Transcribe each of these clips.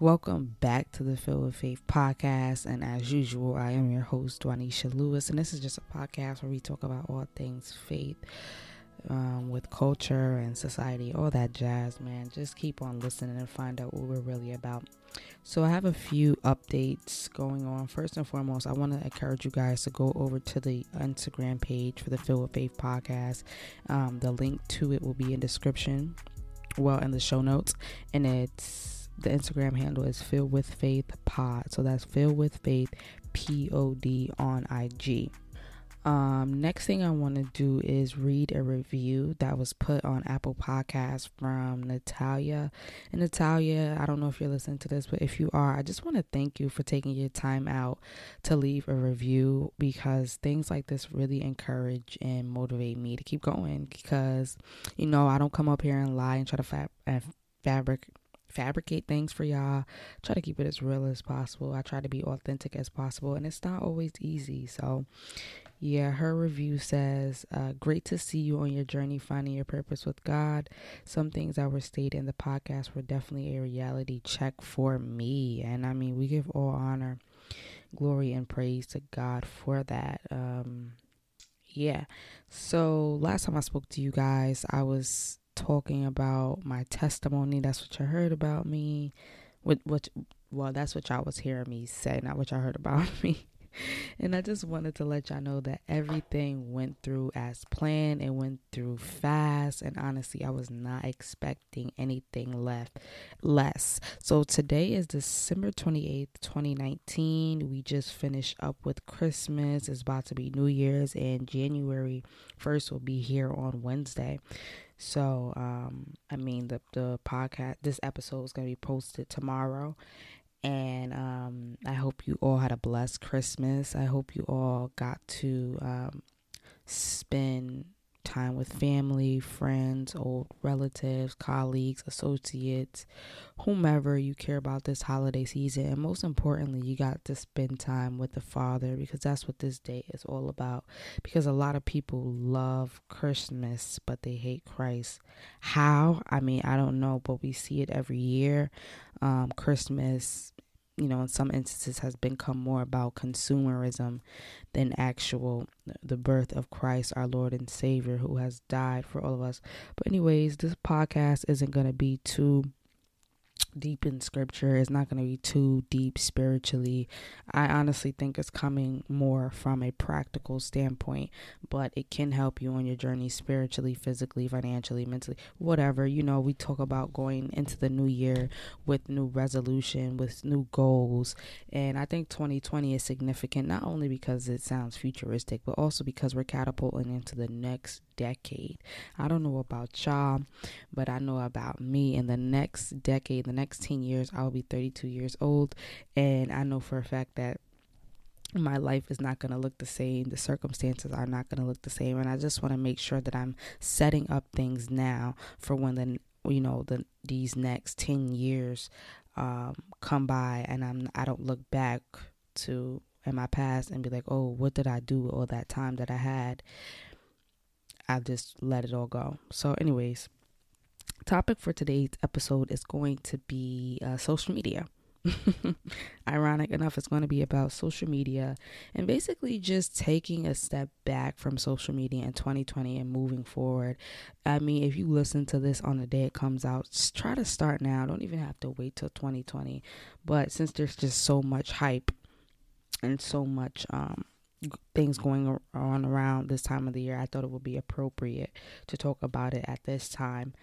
Welcome back to the Filled with Faith podcast. And as usual, I am your host, Dwanisha Lewis. And this is just a podcast where we talk about all things faith um, with culture and society, all that jazz, man. Just keep on listening and find out what we're really about. So, I have a few updates going on. First and foremost, I want to encourage you guys to go over to the Instagram page for the Filled with Faith podcast. Um, the link to it will be in description, well, in the show notes. And it's the Instagram handle is Filled with Faith Pod. So that's Filled with Faith P O D on IG. Um, next thing I want to do is read a review that was put on Apple Podcasts from Natalia. And Natalia, I don't know if you're listening to this, but if you are, I just want to thank you for taking your time out to leave a review because things like this really encourage and motivate me to keep going. Because, you know, I don't come up here and lie and try to fab- fabric fabricate things for y'all. Try to keep it as real as possible. I try to be authentic as possible, and it's not always easy. So, yeah, her review says, uh, Great to see you on your journey finding your purpose with God. Some things that were stated in the podcast were definitely a reality check for me. And I mean, we give all honor, glory, and praise to God for that. Um, yeah. So, last time I spoke to you guys, I was talking about my testimony. That's what you heard about me. What what well, that's what y'all was hearing me say, not what y'all heard about me. and I just wanted to let y'all know that everything went through as planned. It went through fast, and honestly, I was not expecting anything left less. So today is December twenty eighth, twenty nineteen. We just finished up with Christmas. It's about to be New Year's, and January first will be here on Wednesday. So, um, I mean, the the podcast, this episode is gonna be posted tomorrow, and um, I hope you all had a blessed Christmas. I hope you all got to um, spend time with family, friends, old relatives, colleagues, associates, whomever you care about this holiday season. And most importantly, you got to spend time with the Father because that's what this day is all about. Because a lot of people love Christmas, but they hate Christ. How? I mean, I don't know, but we see it every year. Um, Christmas you know, in some instances has become more about consumerism than actual the birth of Christ, our Lord and Savior, who has died for all of us. But anyways, this podcast isn't going to be too deep in scripture. It's not going to be too deep spiritually. I honestly think it's coming more from a practical standpoint, but it can help you on your journey spiritually, physically, financially, mentally, whatever. You know, we talk about going into the new year with new resolution, with new goals. And I think 2020 is significant not only because it sounds futuristic, but also because we're catapulting into the next decade. I don't know about y'all, but I know about me. In the next decade, the next 10 years, I'll be 32 years old. And I know for a fact that my life is not going to look the same. The circumstances are not going to look the same. And I just want to make sure that I'm setting up things now for when the you know the these next 10 years um, come by and I'm I don't look back to in my past and be like, "Oh, what did I do all that time that I had?" I just let it all go. So, anyways, topic for today's episode is going to be uh, social media. Ironic enough, it's going to be about social media and basically just taking a step back from social media in 2020 and moving forward. I mean, if you listen to this on the day it comes out, try to start now. Don't even have to wait till 2020. But since there's just so much hype and so much um, things going on around this time of the year, I thought it would be appropriate to talk about it at this time.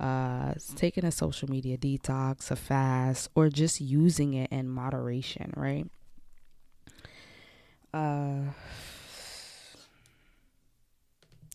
Uh, taking a social media detox, a fast, or just using it in moderation, right? Uh,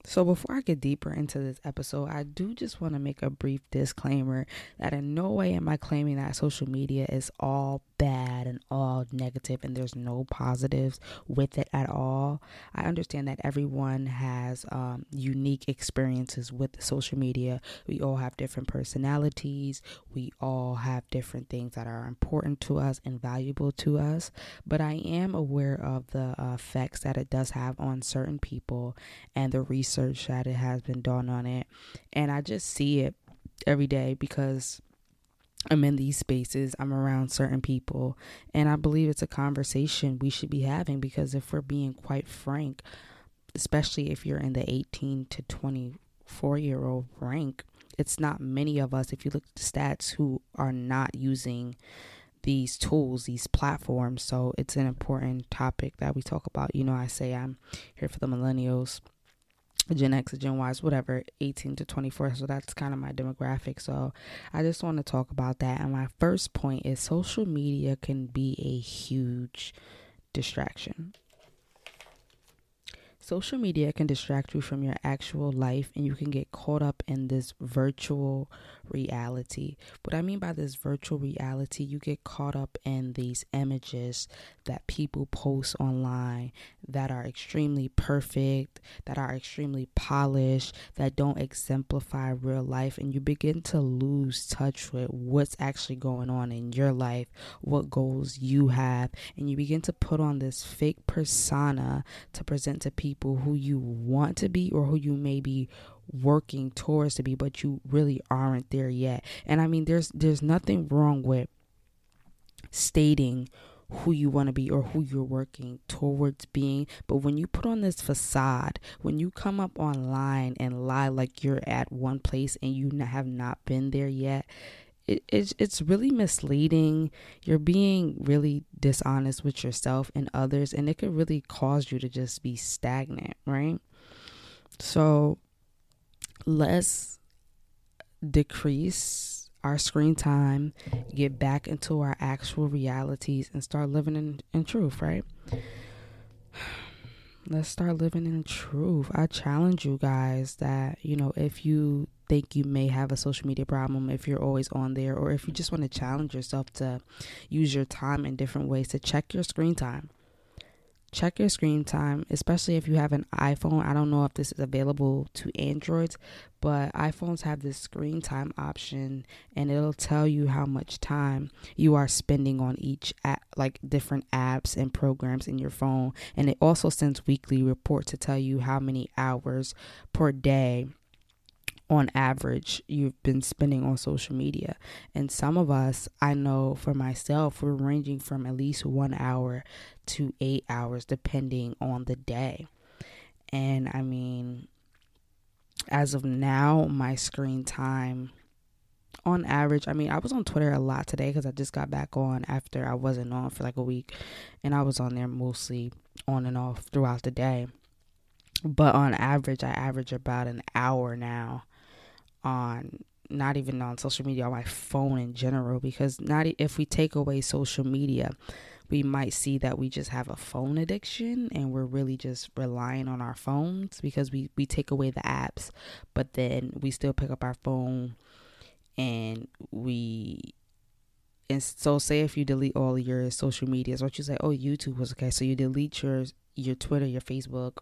so, before I get deeper into this episode, I do just want to make a brief disclaimer that in no way am I claiming that social media is all bad and all negative and there's no positives with it at all. I understand that everyone has um, unique experiences with social media. We all have different personalities, we all have different things that are important to us and valuable to us. But I am aware of the effects that it does have on certain people and the research that it has been done on it. And I just see it every day because I'm in these spaces, I'm around certain people, and I believe it's a conversation we should be having because if we're being quite frank, especially if you're in the 18 to 24 year old rank, it's not many of us, if you look at the stats, who are not using these tools, these platforms. So it's an important topic that we talk about. You know, I say I'm here for the millennials Gen X, Gen Y, whatever, 18 to 24. So that's kind of my demographic. So I just want to talk about that. And my first point is social media can be a huge distraction. Social media can distract you from your actual life and you can get caught up in this virtual reality. What I mean by this virtual reality, you get caught up in these images that people post online that are extremely perfect, that are extremely polished, that don't exemplify real life, and you begin to lose touch with what's actually going on in your life, what goals you have, and you begin to put on this fake persona to present to people who you want to be or who you may be working towards to be but you really aren't there yet. And i mean there's there's nothing wrong with stating who you want to be or who you're working towards being. But when you put on this facade, when you come up online and lie like you're at one place and you have not been there yet, it, it's, it's really misleading. You're being really dishonest with yourself and others, and it could really cause you to just be stagnant, right? So let's decrease our screen time, get back into our actual realities, and start living in, in truth, right? Let's start living in truth. I challenge you guys that, you know, if you think you may have a social media problem if you're always on there, or if you just want to challenge yourself to use your time in different ways to check your screen time. Check your screen time, especially if you have an iPhone. I don't know if this is available to Androids, but iPhones have this screen time option and it'll tell you how much time you are spending on each app, like different apps and programs in your phone. And it also sends weekly reports to tell you how many hours per day on average you've been spending on social media. And some of us, I know for myself, we're ranging from at least one hour to eight hours, depending on the day. And I mean, as of now, my screen time on average, I mean, I was on Twitter a lot today because I just got back on after I wasn't on for like a week. And I was on there mostly on and off throughout the day. But on average, I average about an hour now on not even on social media on my phone in general because not if we take away social media we might see that we just have a phone addiction and we're really just relying on our phones because we we take away the apps but then we still pick up our phone and we and so say if you delete all your social medias what you say oh youtube was okay. So you delete your your twitter your facebook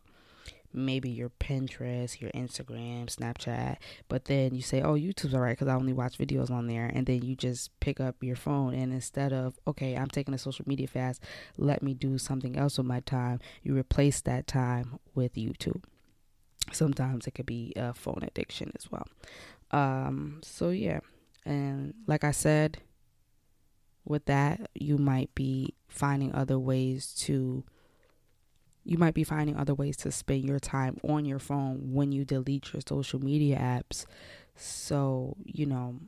maybe your Pinterest, your Instagram, Snapchat, but then you say, oh, YouTube's all right because I only watch videos on there. And then you just pick up your phone and instead of, okay, I'm taking a social media fast, let me do something else with my time, you replace that time with YouTube. Sometimes it could be a phone addiction as well. Um, so, yeah. And like I said, with that, you might be finding other ways to you might be finding other ways to spend your time on your phone when you delete your social media apps. So, you know,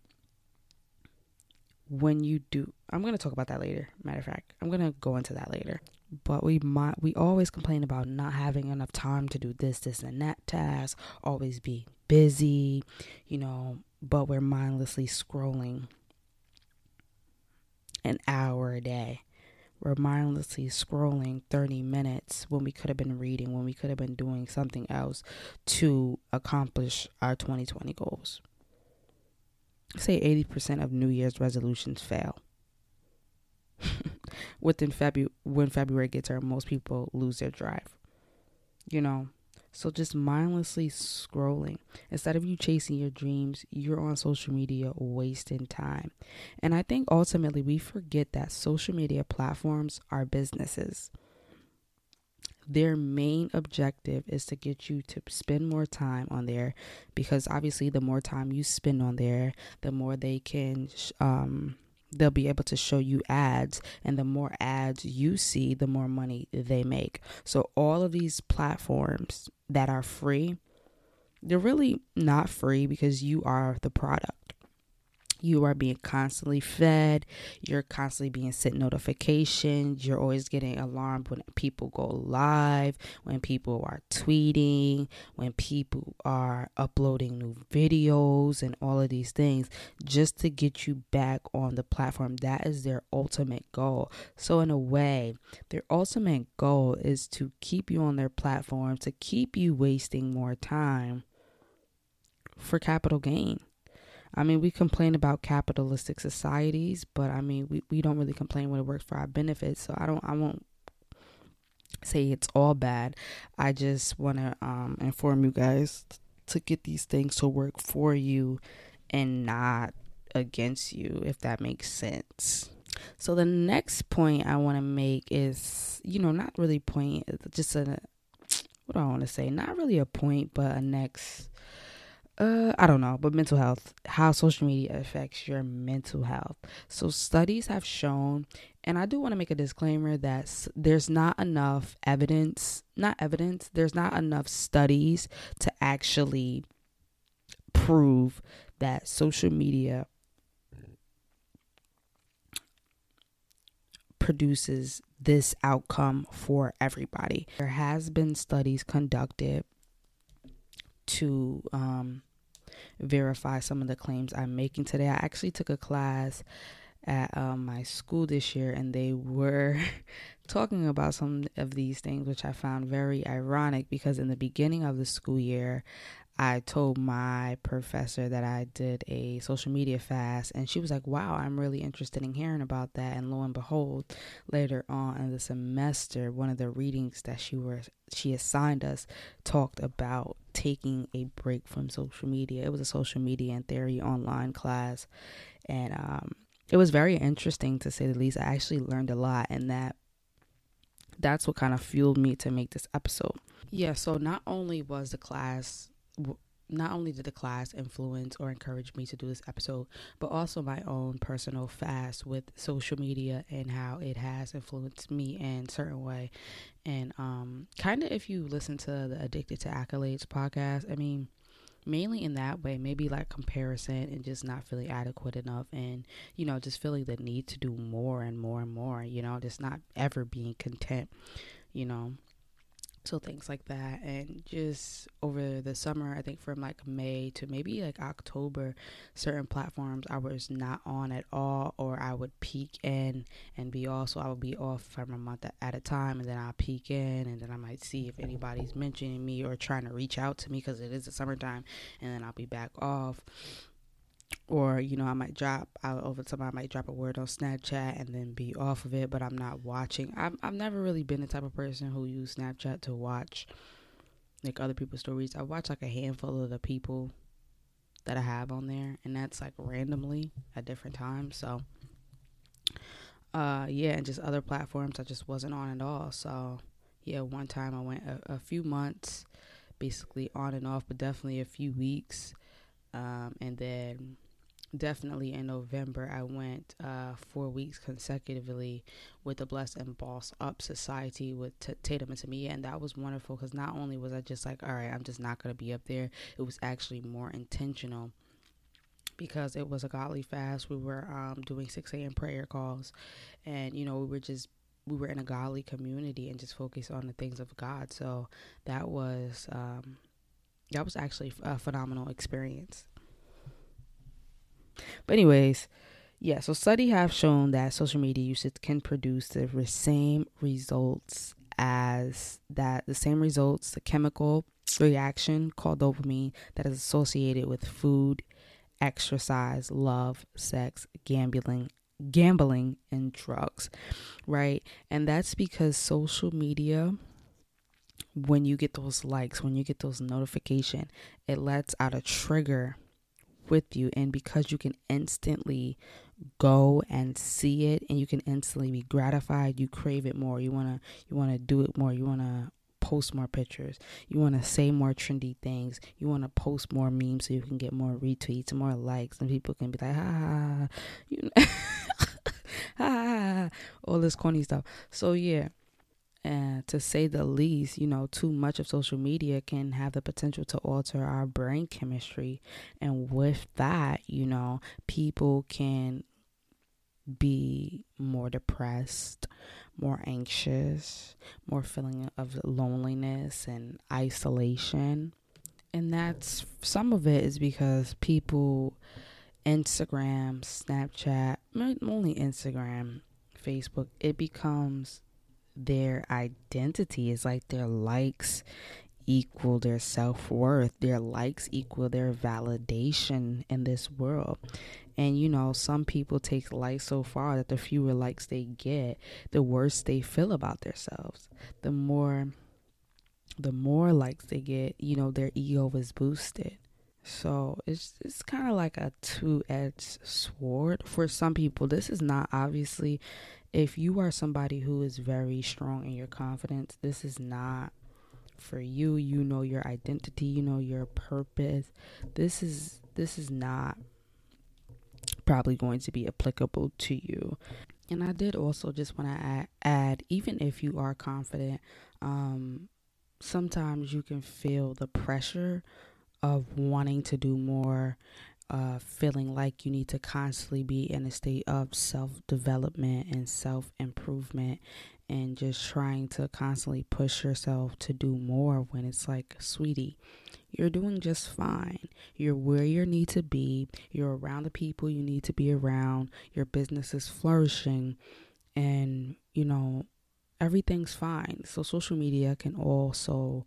when you do, I'm going to talk about that later. Matter of fact, I'm going to go into that later. But we might, we always complain about not having enough time to do this, this, and that task, always be busy, you know, but we're mindlessly scrolling an hour a day we're mindlessly scrolling 30 minutes when we could have been reading, when we could have been doing something else to accomplish our 2020 goals. Say 80% of New Year's resolutions fail. Within February, when February gets here, most people lose their drive. You know, so just mindlessly scrolling. Instead of you chasing your dreams, you're on social media wasting time. And I think ultimately we forget that social media platforms are businesses. their main objective is to get you to spend more time on there because obviously the more time you spend on there the more they can um they'll be able to show you ads and the more ads you see the more money they make. So all of these platforms that are free they're really not free because you are the product you are being constantly fed you're constantly being sent notifications you're always getting alarmed when people go live when people are tweeting when people are uploading new videos and all of these things just to get you back on the platform. That is their ultimate goal. So in a way their ultimate goal is to keep you on their platform to keep you wasting more time for capital gain I mean, we complain about capitalistic societies, but I mean, we, we don't really complain when it works for our benefits. So I don't, I won't say it's all bad. I just want to um, inform you guys to get these things to work for you and not against you, if that makes sense. So the next point I want to make is, you know, not really point, just a, what do I want to say? Not really a point, but a next uh, I don't know, but mental health, how social media affects your mental health. So, studies have shown, and I do want to make a disclaimer that there's not enough evidence, not evidence, there's not enough studies to actually prove that social media produces this outcome for everybody. There has been studies conducted to um, verify some of the claims I'm making today. I actually took a class at um, my school this year and they were talking about some of these things, which I found very ironic because in the beginning of the school year, I told my professor that I did a social media fast, and she was like, Wow, I'm really interested in hearing about that. And lo and behold, later on in the semester, one of the readings that she was she assigned us talked about taking a break from social media. It was a social media and theory online class, and um, it was very interesting to say the least. I actually learned a lot, and that that's what kind of fueled me to make this episode. Yeah, so not only was the class not only did the class influence or encourage me to do this episode, but also my own personal fast with social media and how it has influenced me in certain way. And um, kind of if you listen to the Addicted to Accolades podcast, I mean, mainly in that way, maybe like comparison and just not feeling adequate enough and, you know, just feeling the need to do more and more and more, you know, just not ever being content, you know so things like that. And just over the summer i think from like may to maybe like october certain platforms i was not on at all or i would peek in and be off. So i would be off from a month at a time and then i'll peek in and then i might see if anybody's mentioning me or trying to reach out to me because it is the summertime and then i'll be back off or you know i might drop out over time i might drop a word on snapchat and then be off of it but i'm not watching. I've, I've never really been the type of person who use snapchat to watch like other people's stories. I watch like a handful of the people that i have on there and that's like randomly at different times so uh yeah and just other platforms i just wasn't on at all. So yeah one time i went a, a few months basically on and off but definitely a few weeks um, and then definitely in November, I went uh, four weeks consecutively with the Blessed and Boss Up Society with T- Tatum and Tamia, and that was wonderful because not only was I just like, all right, I'm just not gonna be up there. It was actually more intentional because it was a godly fast. We were um, doing 6 a.m. prayer calls, and you know we were just we were in a godly community and just focused on the things of God. So that was um, that was actually a phenomenal experience. But anyways, yeah, so study have shown that social media usage can produce the same results as that the same results, the chemical reaction called dopamine that is associated with food, exercise, love, sex, gambling, gambling and drugs, right? And that's because social media when you get those likes, when you get those notification, it lets out a trigger with you and because you can instantly go and see it and you can instantly be gratified, you crave it more. You want to you want to do it more. You want to post more pictures. You want to say more trendy things. You want to post more memes so you can get more retweets, more likes, and people can be like, ah, you know, ah, all this corny stuff. So yeah, to say the least, you know, too much of social media can have the potential to alter our brain chemistry. And with that, you know, people can be more depressed, more anxious, more feeling of loneliness and isolation. And that's some of it is because people, Instagram, Snapchat, only Instagram, Facebook, it becomes their identity. It's like their likes equal their self worth, their likes equal their validation in this world. And you know, some people take likes so far that the fewer likes they get, the worse they feel about themselves. The more the more likes they get, you know, their ego is boosted. So it's it's kind of like a two-edged sword for some people. This is not obviously if you are somebody who is very strong in your confidence, this is not for you. You know your identity, you know your purpose. This is this is not probably going to be applicable to you. And I did also just want to add, add even if you are confident, um, sometimes you can feel the pressure of wanting to do more uh, feeling like you need to constantly be in a state of self development and self improvement and just trying to constantly push yourself to do more when it's like, sweetie, you're doing just fine. You're where you need to be. You're around the people you need to be around. Your business is flourishing. And, you know, everything's fine. So, social media can also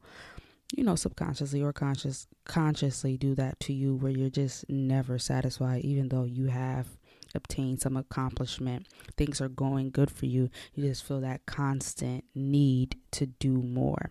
you know subconsciously or conscious consciously do that to you where you're just never satisfied even though you have obtained some accomplishment. Things are going good for you. You just feel that constant need to do more.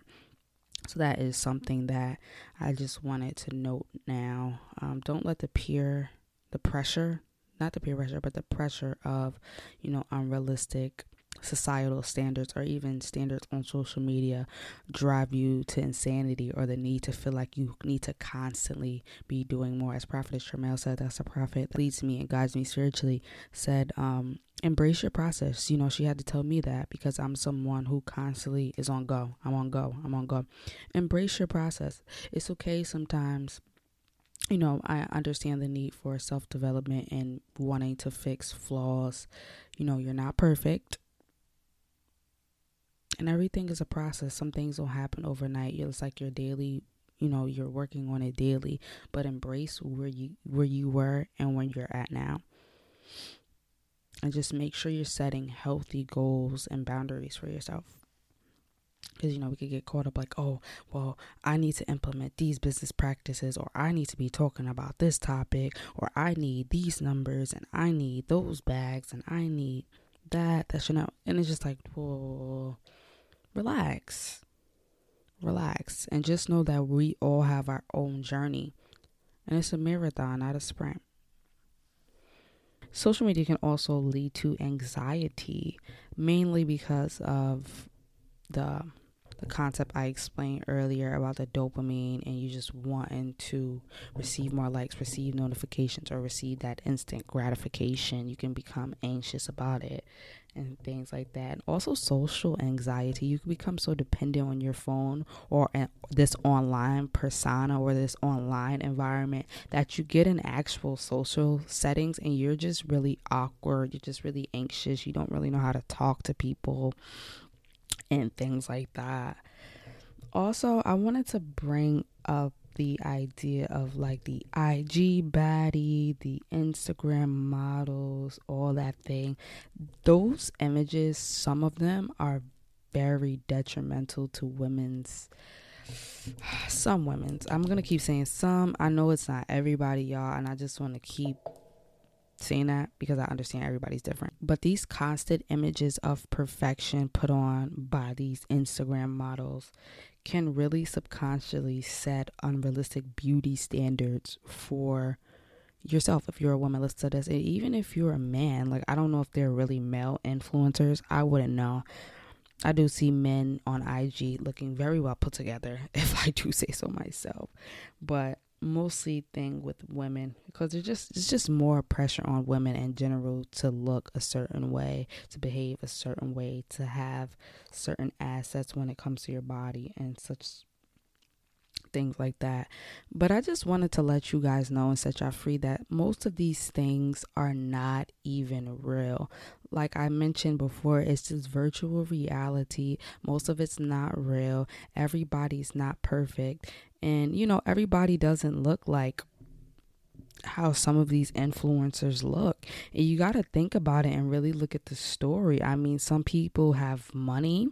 So that is something that i just wanted to note now. Um, don't let the peer the pressure not the peer pressure but the pressure of you know unrealistic societal standards or even standards on social media drive you to insanity or the need to feel like you need to constantly be doing more. As Prophet Tremel said, that's a prophet that leads me and guides me spiritually, said, um, embrace your process. You know, she had to tell me that because I'm someone who constantly is on go. I'm on go. I'm on go. Embrace your process. It's okay sometimes you know, I understand the need for self development and wanting to fix flaws. You know, you're not perfect and everything is a process. Some things will happen overnight. It's like your daily, you know, you're working on it daily, but embrace where you where you were and where you're at now. And just make sure you're setting healthy goals and boundaries for yourself. Because, you know, we could get caught up like, oh, well, I need to implement these business practices, or I need to be talking about this topic, or I need these numbers, and I need those bags, and I need that. That should not. And it's just like, whoa, relax. Relax. And just know that we all have our own journey. And it's a marathon, not a sprint. Social media can also lead to anxiety, mainly because of the the concept I explained earlier about the dopamine and you just wanting to receive more likes, receive notifications, or receive that instant gratification, you can become anxious about it and things like that. Also, social anxiety. You can become so dependent on your phone or this online persona or this online environment that you get in actual social settings and you're just really awkward. You're just really anxious. You don't really know how to talk to people and things like that. Also, I wanted to bring up the idea of like the IG baddie, the Instagram models, all that thing. Those images, some of them are very detrimental to women's some women's. I'm going to keep saying some. I know it's not everybody, y'all, and I just want to keep saying that because I understand everybody's different. But these constant images of perfection put on by these Instagram models can really subconsciously set unrealistic beauty standards for yourself if you're a woman let's say this even if you're a man like i don't know if they're really male influencers i wouldn't know I do see men on IG looking very well put together, if I do say so myself. But mostly thing with women because there's just it's just more pressure on women in general to look a certain way, to behave a certain way, to have certain assets when it comes to your body and such things like that. But I just wanted to let you guys know and set y'all free that most of these things are not even real. Like I mentioned before, it's just virtual reality. Most of it's not real. Everybody's not perfect. And, you know, everybody doesn't look like how some of these influencers look. And you got to think about it and really look at the story. I mean, some people have money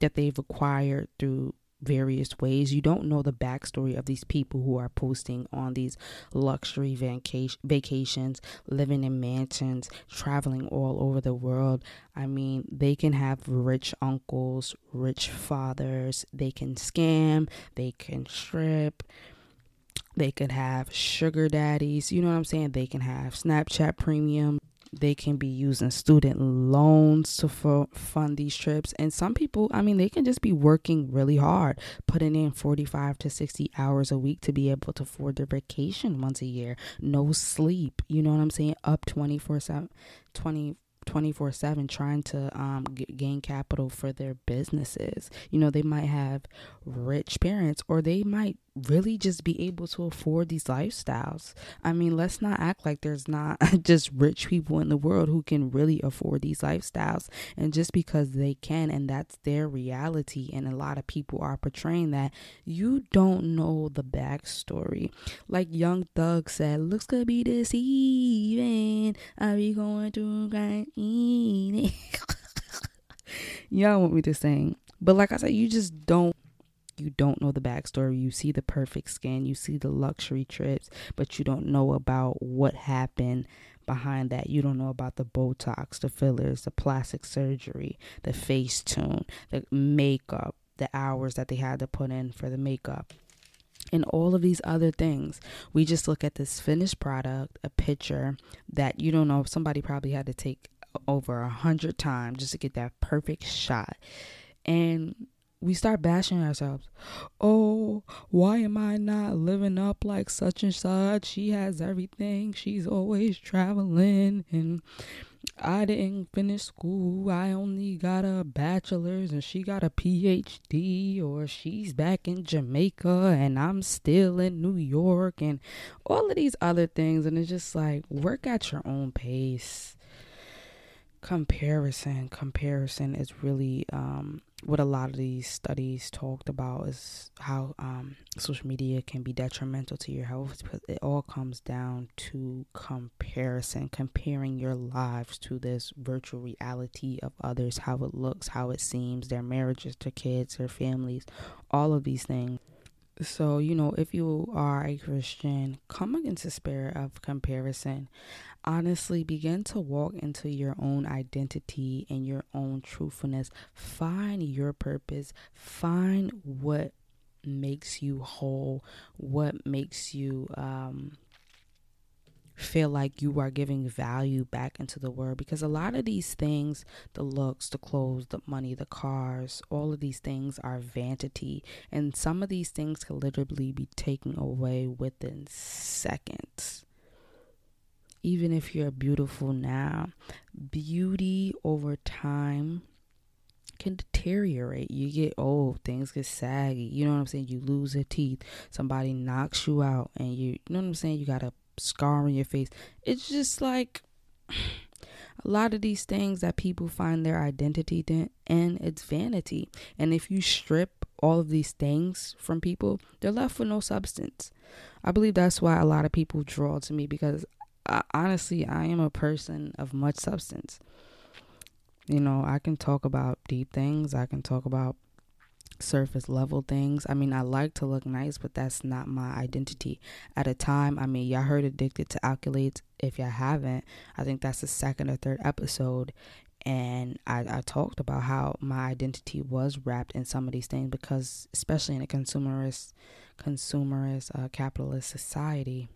that they've acquired through various ways. You don't know the backstory of these people who are posting on these luxury vacation vacations, living in mansions, traveling all over the world. I mean, they can have rich uncles, rich fathers, they can scam, they can strip. They could have sugar daddies, you know what I'm saying? They can have Snapchat premium they can be using student loans to f- fund these trips. And some people, I mean, they can just be working really hard, putting in 45 to 60 hours a week to be able to afford their vacation once a year. No sleep, you know what I'm saying? Up 24 7, 20 24 7 trying to um, g- gain capital for their businesses. You know, they might have rich parents or they might really just be able to afford these lifestyles. I mean, let's not act like there's not just rich people in the world who can really afford these lifestyles. And just because they can and that's their reality, and a lot of people are portraying that, you don't know the backstory. Like Young Thug said, looks could be deceiving. I be going through grind. Y'all want me to sing. But like I said, you just don't you don't know the backstory. You see the perfect skin, you see the luxury trips, but you don't know about what happened behind that. You don't know about the Botox, the fillers, the plastic surgery, the face tune, the makeup, the hours that they had to put in for the makeup. And all of these other things. We just look at this finished product, a picture that you don't know, somebody probably had to take over a hundred times just to get that perfect shot. And we start bashing ourselves. Oh, why am I not living up like such and such? She has everything. She's always traveling and I didn't finish school. I only got a bachelor's and she got a PhD or she's back in Jamaica and I'm still in New York and all of these other things and it's just like work at your own pace comparison comparison is really um, what a lot of these studies talked about is how um, social media can be detrimental to your health because it all comes down to comparison comparing your lives to this virtual reality of others how it looks how it seems their marriages their kids their families all of these things so, you know, if you are a Christian, come against the spirit of comparison. Honestly, begin to walk into your own identity and your own truthfulness. Find your purpose. Find what makes you whole, what makes you um, feel like you are giving value back into the world because a lot of these things the looks the clothes the money the cars all of these things are vanity and some of these things can literally be taken away within seconds even if you're beautiful now beauty over time can deteriorate. You get old, things get saggy. You know what I'm saying? You lose your teeth. Somebody knocks you out, and you, you know what I'm saying? You got a scar on your face. It's just like a lot of these things that people find their identity in, and it's vanity. And if you strip all of these things from people, they're left with no substance. I believe that's why a lot of people draw to me because Honestly, I am a person of much substance. You know, I can talk about deep things, I can talk about surface level things. I mean, I like to look nice, but that's not my identity. At a time, I mean, y'all heard Addicted to Accolades. If y'all haven't, I think that's the second or third episode. And I, I talked about how my identity was wrapped in some of these things because, especially in a consumerist, consumerist, uh, capitalist society,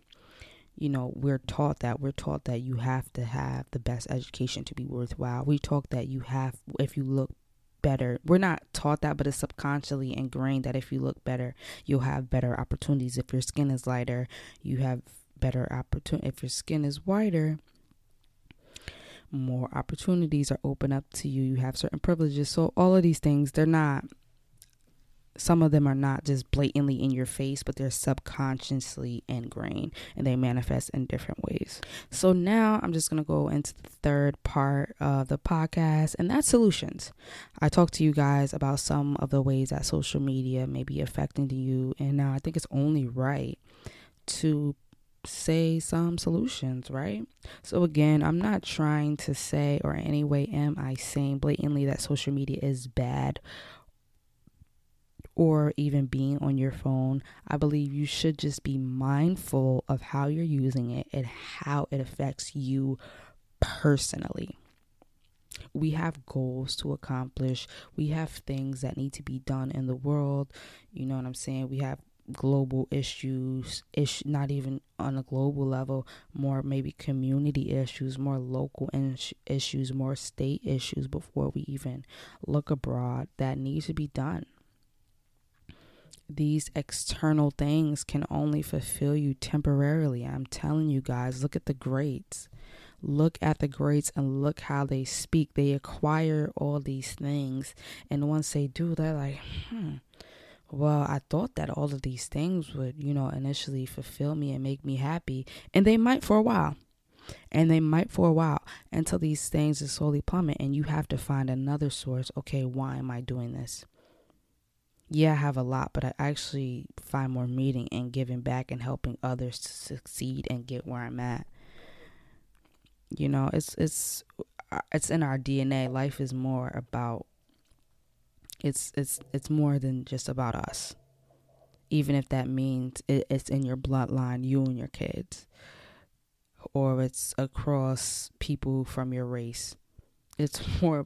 you know, we're taught that we're taught that you have to have the best education to be worthwhile. We talk that you have, if you look better. We're not taught that, but it's subconsciously ingrained that if you look better, you'll have better opportunities. If your skin is lighter, you have better opportunity. If your skin is whiter, more opportunities are open up to you. You have certain privileges. So all of these things, they're not some of them are not just blatantly in your face, but they're subconsciously ingrained and they manifest in different ways. So now I'm just going to go into the third part of the podcast, and that's solutions. I talked to you guys about some of the ways that social media may be affecting you, and now I think it's only right to say some solutions, right? So, again, I'm not trying to say, or in any way am I saying blatantly that social media is bad or even being on your phone. I believe you should just be mindful of how you're using it and how it affects you personally. We have goals to accomplish. We have things that need to be done in the world. You know what I'm saying? We have global issues, ish, not even on a global level, more maybe community issues, more local issues, more state issues before we even look abroad that need to be done these external things can only fulfill you temporarily. I'm telling you guys, look at the greats. Look at the greats and look how they speak. They acquire all these things. And once they do, they're like, hmm, well, I thought that all of these things would, you know, initially fulfill me and make me happy. And they might for a while. And they might for a while until these things slowly plummet and you have to find another source. Okay, why am I doing this? Yeah, I have a lot, but I actually find more meaning in giving back and helping others to succeed and get where I'm at. You know, it's it's uh, it's in our DNA. Life is more about it's it's it's more than just about us. Even if that means it, it's in your bloodline, you and your kids, or it's across people from your race. It's more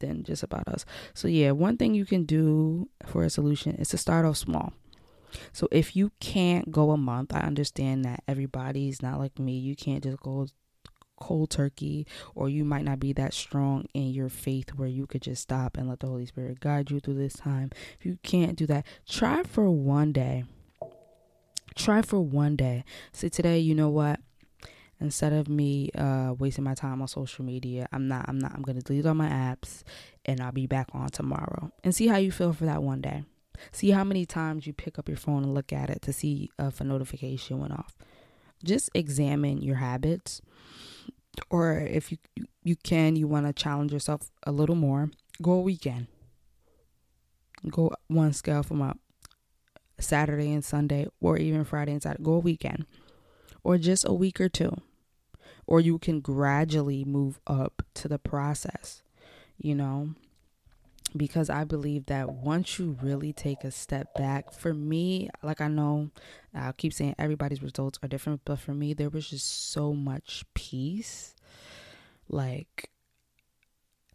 than just about us. So, yeah, one thing you can do for a solution is to start off small. So, if you can't go a month, I understand that everybody's not like me. You can't just go cold turkey, or you might not be that strong in your faith where you could just stop and let the Holy Spirit guide you through this time. If you can't do that, try for one day. Try for one day. Say today, you know what? Instead of me uh, wasting my time on social media i'm not i'm not i'm gonna delete all my apps and i'll be back on tomorrow. And see how you feel for that one day. See how many times you pick up your phone and look at it to see if a notification went off. Just examine your habits. Or if you you can you want to challenge yourself a little more go a weekend. Go one scale from up saturday and sunday or even friday and saturday go a weekend. Or just a week or two. Or you can gradually move up to the process, you know? Because I believe that once you really take a step back, for me, like I know I'll keep saying everybody's results are different, but for me, there was just so much peace. Like,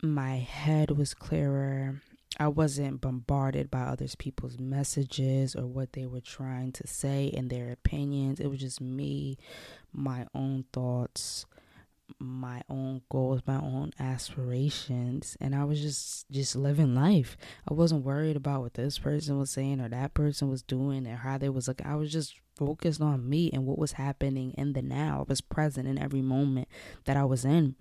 my head was clearer. I wasn't bombarded by other people's messages or what they were trying to say and their opinions. It was just me, my own thoughts, my own goals, my own aspirations, and I was just just living life. I wasn't worried about what this person was saying or that person was doing or how they was looking. I was just focused on me and what was happening in the now. I was present in every moment that I was in.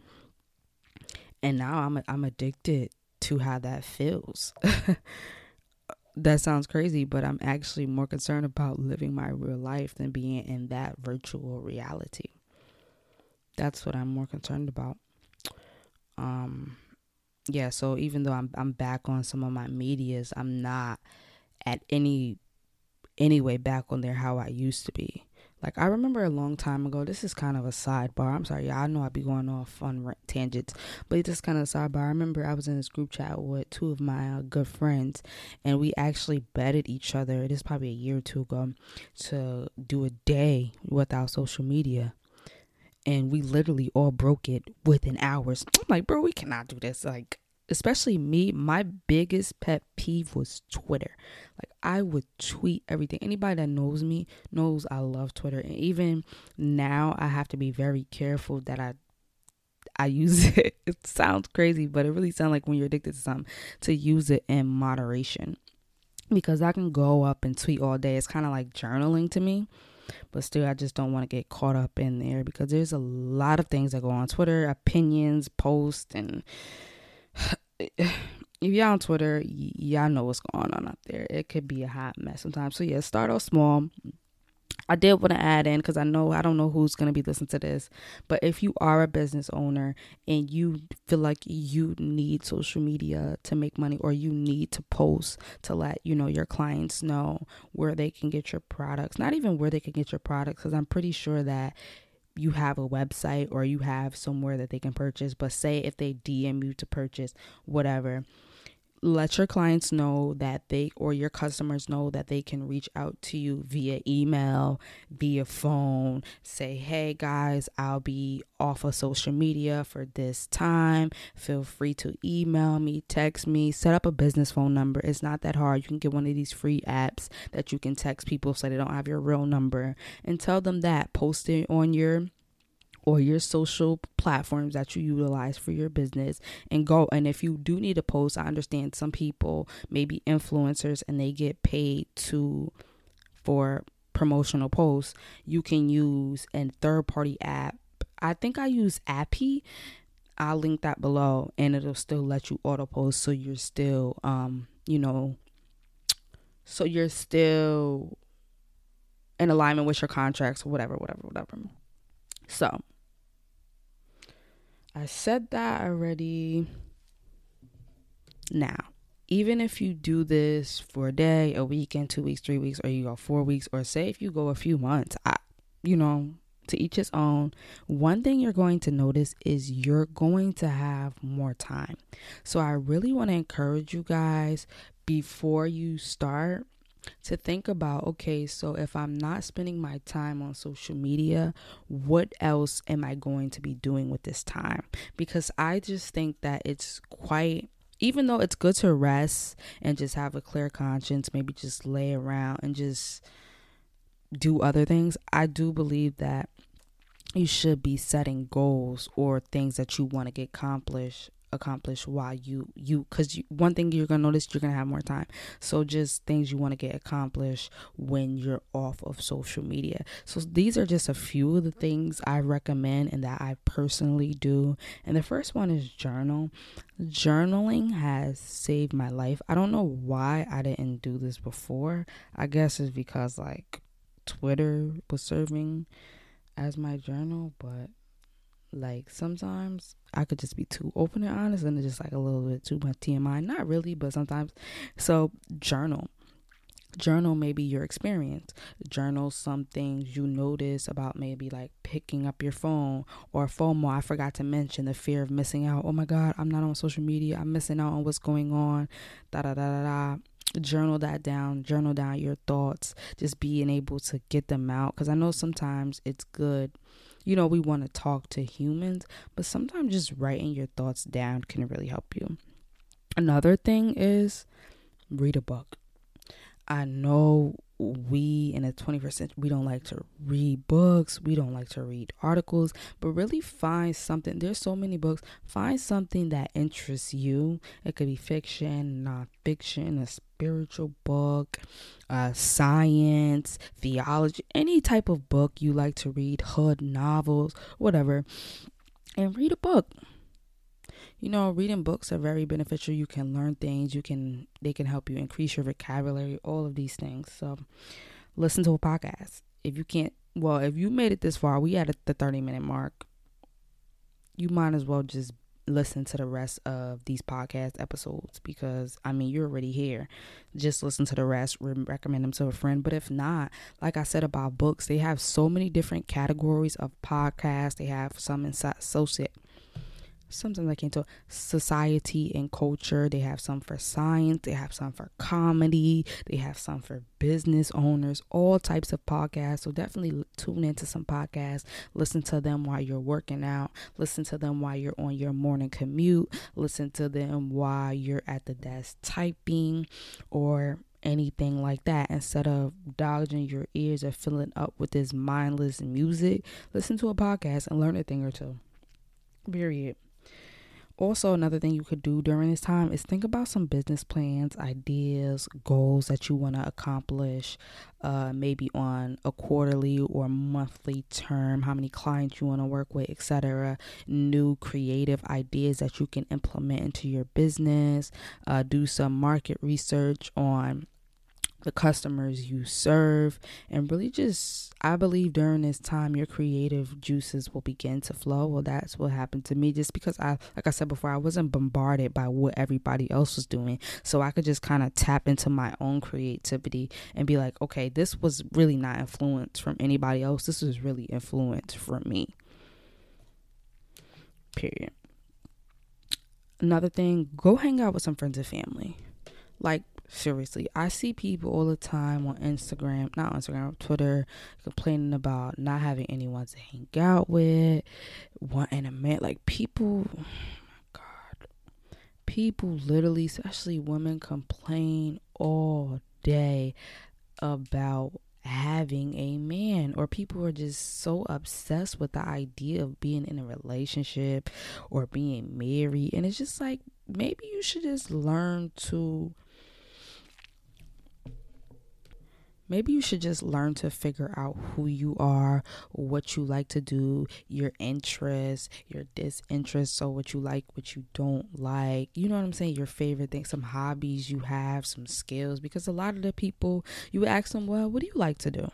And now I'm I'm addicted to how that feels. that sounds crazy, but I'm actually more concerned about living my real life than being in that virtual reality. That's what I'm more concerned about. Um yeah, so even though I'm I'm back on some of my medias, I'm not at any anyway back on there how I used to be. Like I remember a long time ago. This is kind of a sidebar. I'm sorry, y'all. I know I'd be going off on tangents, but it's just kind of sidebar. I remember I was in this group chat with two of my uh, good friends, and we actually betted each other. It is probably a year or two ago to do a day without social media, and we literally all broke it within hours. I'm like, bro, we cannot do this. Like especially me, my biggest pet peeve was Twitter. Like I would tweet everything. Anybody that knows me knows I love Twitter. And even now I have to be very careful that I I use it. It sounds crazy, but it really sounds like when you're addicted to something to use it in moderation. Because I can go up and tweet all day. It's kind of like journaling to me. But still, I just don't want to get caught up in there because there's a lot of things that go on Twitter, opinions, posts, and if y'all on Twitter, y- y'all know what's going on out there. It could be a hot mess sometimes. So yeah, start off small. I did want to add in because I know I don't know who's going to be listening to this, but if you are a business owner and you feel like you need social media to make money or you need to post to let you know your clients know where they can get your products, not even where they can get your products, because I'm pretty sure that you have a website or you have somewhere that they can purchase, but say if they DM you to purchase whatever let your clients know that they or your customers know that they can reach out to you via email, via phone, say, hey guys, I'll be off of social media for this time. Feel free to email me, text me, set up a business phone number. It's not that hard. You can get one of these free apps that you can text people so they don't have your real number and tell them that. Post it on your or your social platforms that you utilize for your business and go and if you do need a post i understand some people maybe influencers and they get paid to for promotional posts. You can use a third party app. I think i use appy. I'll link that below and it'll still let you auto post so you're still um you know so you're still in alignment with your contracts whatever whatever whatever. So I said that already. Now, even if you do this for a day, a weekend, two weeks, three weeks, or you go four weeks, or say if you go a few months, I, you know, to each his own. One thing you're going to notice is you're going to have more time. So I really want to encourage you guys before you start to think about okay, so if I'm not spending my time on social media, what else am I going to be doing with this time? Because I just think that it's quite even though it's good to rest and just have a clear conscience, maybe just lay around and just do other things, I do believe that you should be setting goals or things that you want to get accomplished accomplish while you you because one thing you're gonna notice you're gonna have more time. So just things you want to get accomplished when you're off of social media. So these are just a few of the things i recommend and that i personally do. And the first one is journal. Journaling has saved my life. I don't know why i didn't do this before. I guess it's because like twitter was serving as my journal but like sometimes I could just be too open and honest and it's just like a little bit too much TMI. Not really, but sometimes. So journal. Journal maybe your experience. Journal some things you notice about maybe like picking up your phone or FOMO. I forgot to mention the fear of missing out. Oh my God, I'm not on social media. I'm missing out on what's going on. Da da da da da journal that down journal down your thoughts just being able to get them out because i know sometimes it's good you know, we want to talk to humans, but sometimes just writing your thoughts down can really help you. Another thing is read a book. I know we in the 21st century we don't like to read books we don't like to read articles but really find something there's so many books find something that interests you. It could be fiction non-fiction a spiritual book uh, science theology any type of book you like to read hood novels whatever and read a book you know reading books are very beneficial you can learn things you can they can help you increase your vocabulary all of these things so listen to a podcast if you can't well if you made it this far we at the 30 minute mark you might as well just listen to the rest of these podcast episodes because I mean you're already here. Just listen to the rest, re- recommend them to a friend. But if not, like I said about books, they have so many different categories of podcasts. They have some in associate something like into society and culture. They have some for science, they have some for comedy, they have some for business owners, all types of podcasts. So definitely tune into some podcasts, listen to them while you're working out, listen to them while you're on your morning commute, listen to them while you're at the desk typing or anything like that instead of dodging your ears or filling up with this mindless music listen to a podcast and learn a thing or two Period. Also, another thing you could do during this time is think about some business plans, ideas, goals that you want to accomplish, uh, maybe on a quarterly or monthly term, how many clients you want to work with, etc. New creative ideas that you can implement into your business. Uh, do some market research on the customers you serve and really just i believe during this time your creative juices will begin to flow. Well that's what happened to me just because i like i said before i wasn't bombarded by what everybody else was doing. So i could just kind of tap into my own creativity and be like okay this was really not influence from anybody else. This was really influence from me. Period. Another thing go hang out with some friends and family. Like seriously i see people all the time on instagram not instagram twitter complaining about not having anyone to hang out with wanting a man like people oh my god people literally especially women complain all day about having a man or people are just so obsessed with the idea of being in a relationship or being married and it's just like maybe you should just learn to maybe you should just learn to figure out who you are, what you like to do, your interests, your disinterests, so what you like, what you don't like. You know what I'm saying? Your favorite things, some hobbies you have, some skills. Because a lot of the people, you ask them, well, what do you like to do?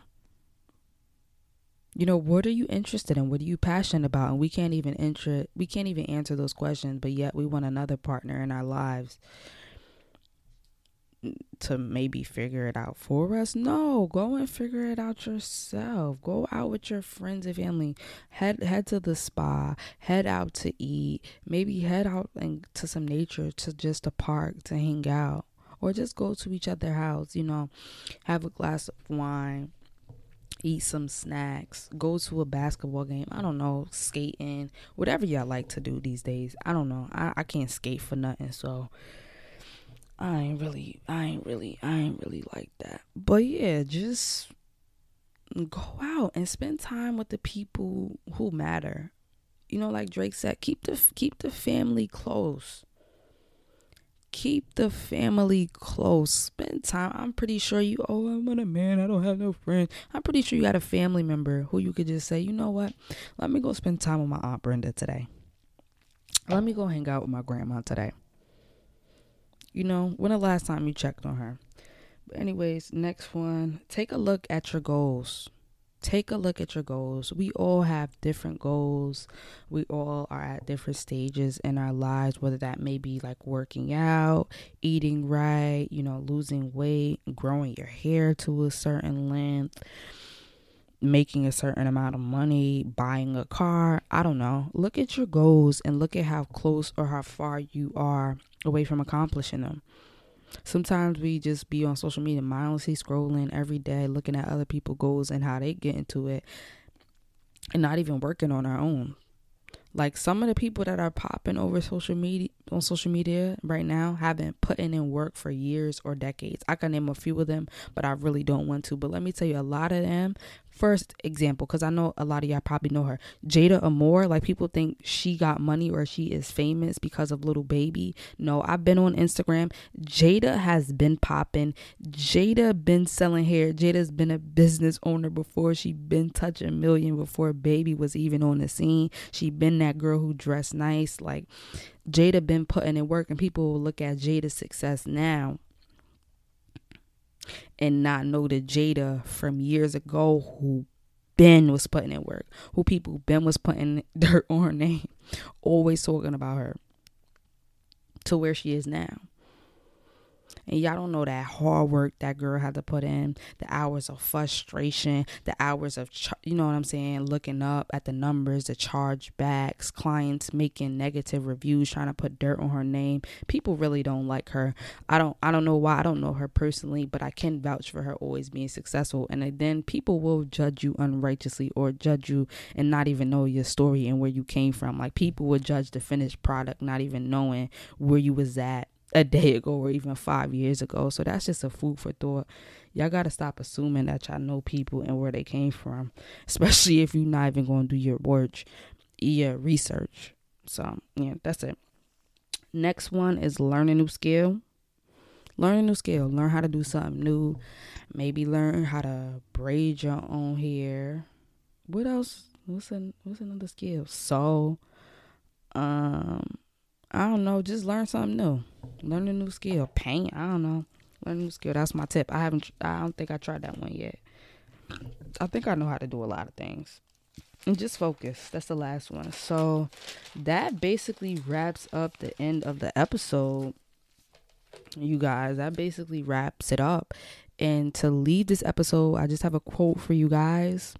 You know, what are you interested in? What are you passionate about? And we can't even enter, we can't even answer those questions, but yet we want another partner in our lives to maybe figure it out for us. No, go and figure it out yourself. Go out with your friends and family. Head head to the spa. Head out to eat. Maybe head out and to some nature, to just a park to hang out, or just go to each other's house. You know, have a glass of wine. Eat some snacks, go to a basketball game. I don't know, skating, whatever y'all like to do these days. I don't know. I, I can't skate for nothing, so I ain't really, I ain't really, I ain't really like that. But yeah, just go out and spend time with the people who matter. You know, like Drake said, keep the keep the family close. Keep the family close. Spend time. I'm pretty sure you. Oh, I'm a man. I don't have no friends. I'm pretty sure you got a family member who you could just say, you know what? Let me go spend time with my aunt Brenda today. Let me go hang out with my grandma today. You know, when the last time you checked on her? But anyways, next one, take a look at your goals. Take a look at your goals. We all have different goals. We all are at different stages in our lives, whether that may be like working out, eating right, you know, losing weight, growing your hair to a certain length, making a certain amount of money, buying a car. I don't know. Look at your goals and look at how close or how far you are away from accomplishing them. Sometimes we just be on social media mindlessly scrolling every day, looking at other people's goals and how they get into it, and not even working on our own. Like some of the people that are popping over social media on social media right now have been putting in work for years or decades. I can name a few of them, but I really don't want to. But let me tell you, a lot of them first example because I know a lot of y'all probably know her. Jada Amore, like people think she got money or she is famous because of Lil Baby. No, I've been on Instagram. Jada has been popping. Jada been selling hair. Jada's been a business owner before. She been touching million before Baby was even on the scene. She been that girl who dressed nice. Like Jada been putting in work and people will look at Jada's success now and not know the Jada from years ago who been was putting in work, who people been was putting dirt on her name, always talking about her to where she is now. And y'all don't know that hard work that girl had to put in, the hours of frustration, the hours of, you know what I'm saying, looking up at the numbers, the chargebacks, clients making negative reviews, trying to put dirt on her name. People really don't like her. I don't, I don't know why. I don't know her personally, but I can vouch for her always being successful. And then people will judge you unrighteously or judge you and not even know your story and where you came from. Like people would judge the finished product, not even knowing where you was at a day ago or even five years ago. So that's just a food for thought. Y'all gotta stop assuming that y'all know people and where they came from, especially if you're not even gonna do your work, your research. So, yeah, that's it. Next one is learn a new skill. Learn a new skill. Learn how to do something new. Maybe learn how to braid your own hair. What else? What's an, what's another skill? So, um, I don't know. Just learn something new. Learn a new skill. Paint. I don't know. Learn a new skill. That's my tip. I haven't. I don't think I tried that one yet. I think I know how to do a lot of things. And just focus. That's the last one. So that basically wraps up the end of the episode. You guys, that basically wraps it up. And to leave this episode, I just have a quote for you guys.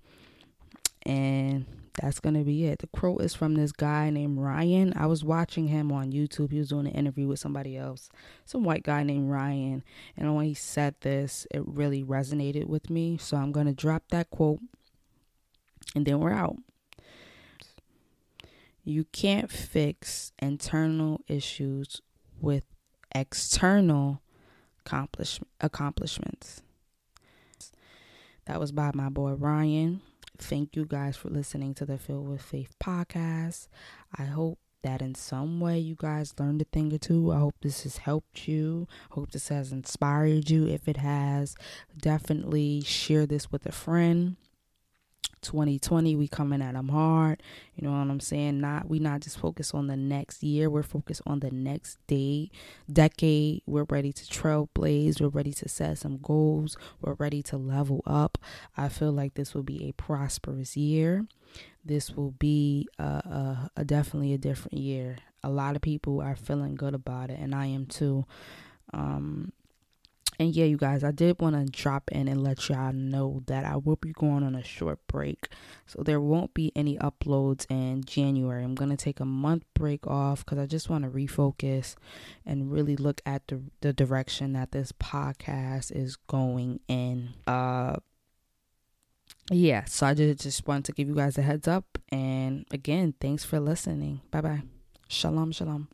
And that's gonna be it. The quote is from this guy named Ryan. I was watching him on YouTube. He was doing an interview with somebody else, some white guy named Ryan. And when he said this, it really resonated with me. So I'm gonna drop that quote and then we're out. You can't fix internal issues with external accomplish- accomplishments. That was by my boy Ryan. Thank you guys for listening to the Filled with Faith podcast. I hope that in some way you guys learned a thing or two. I hope this has helped you. Hope this has inspired you. If it has, definitely share this with a friend. 2020 we coming at them hard you know what i'm saying? Not we not just focus on the next year we're focused on the next day decade we're ready to trailblaze we're ready to set some goals we're ready to level up. I feel like this will be a prosperous year. This will be a, a, a definitely a different year. A lot of people are feeling good about it and i am too. Um and yeah, you guys, I did want to drop in and let y'all know that I will be going on a short break. So there won't be any uploads in January. I'm going to take a month break off because I just want to refocus and really look at the, the direction that this podcast is going in. Uh, yeah, so I just, just want to give you guys a heads up. And again, thanks for listening. Bye bye. Shalom, shalom.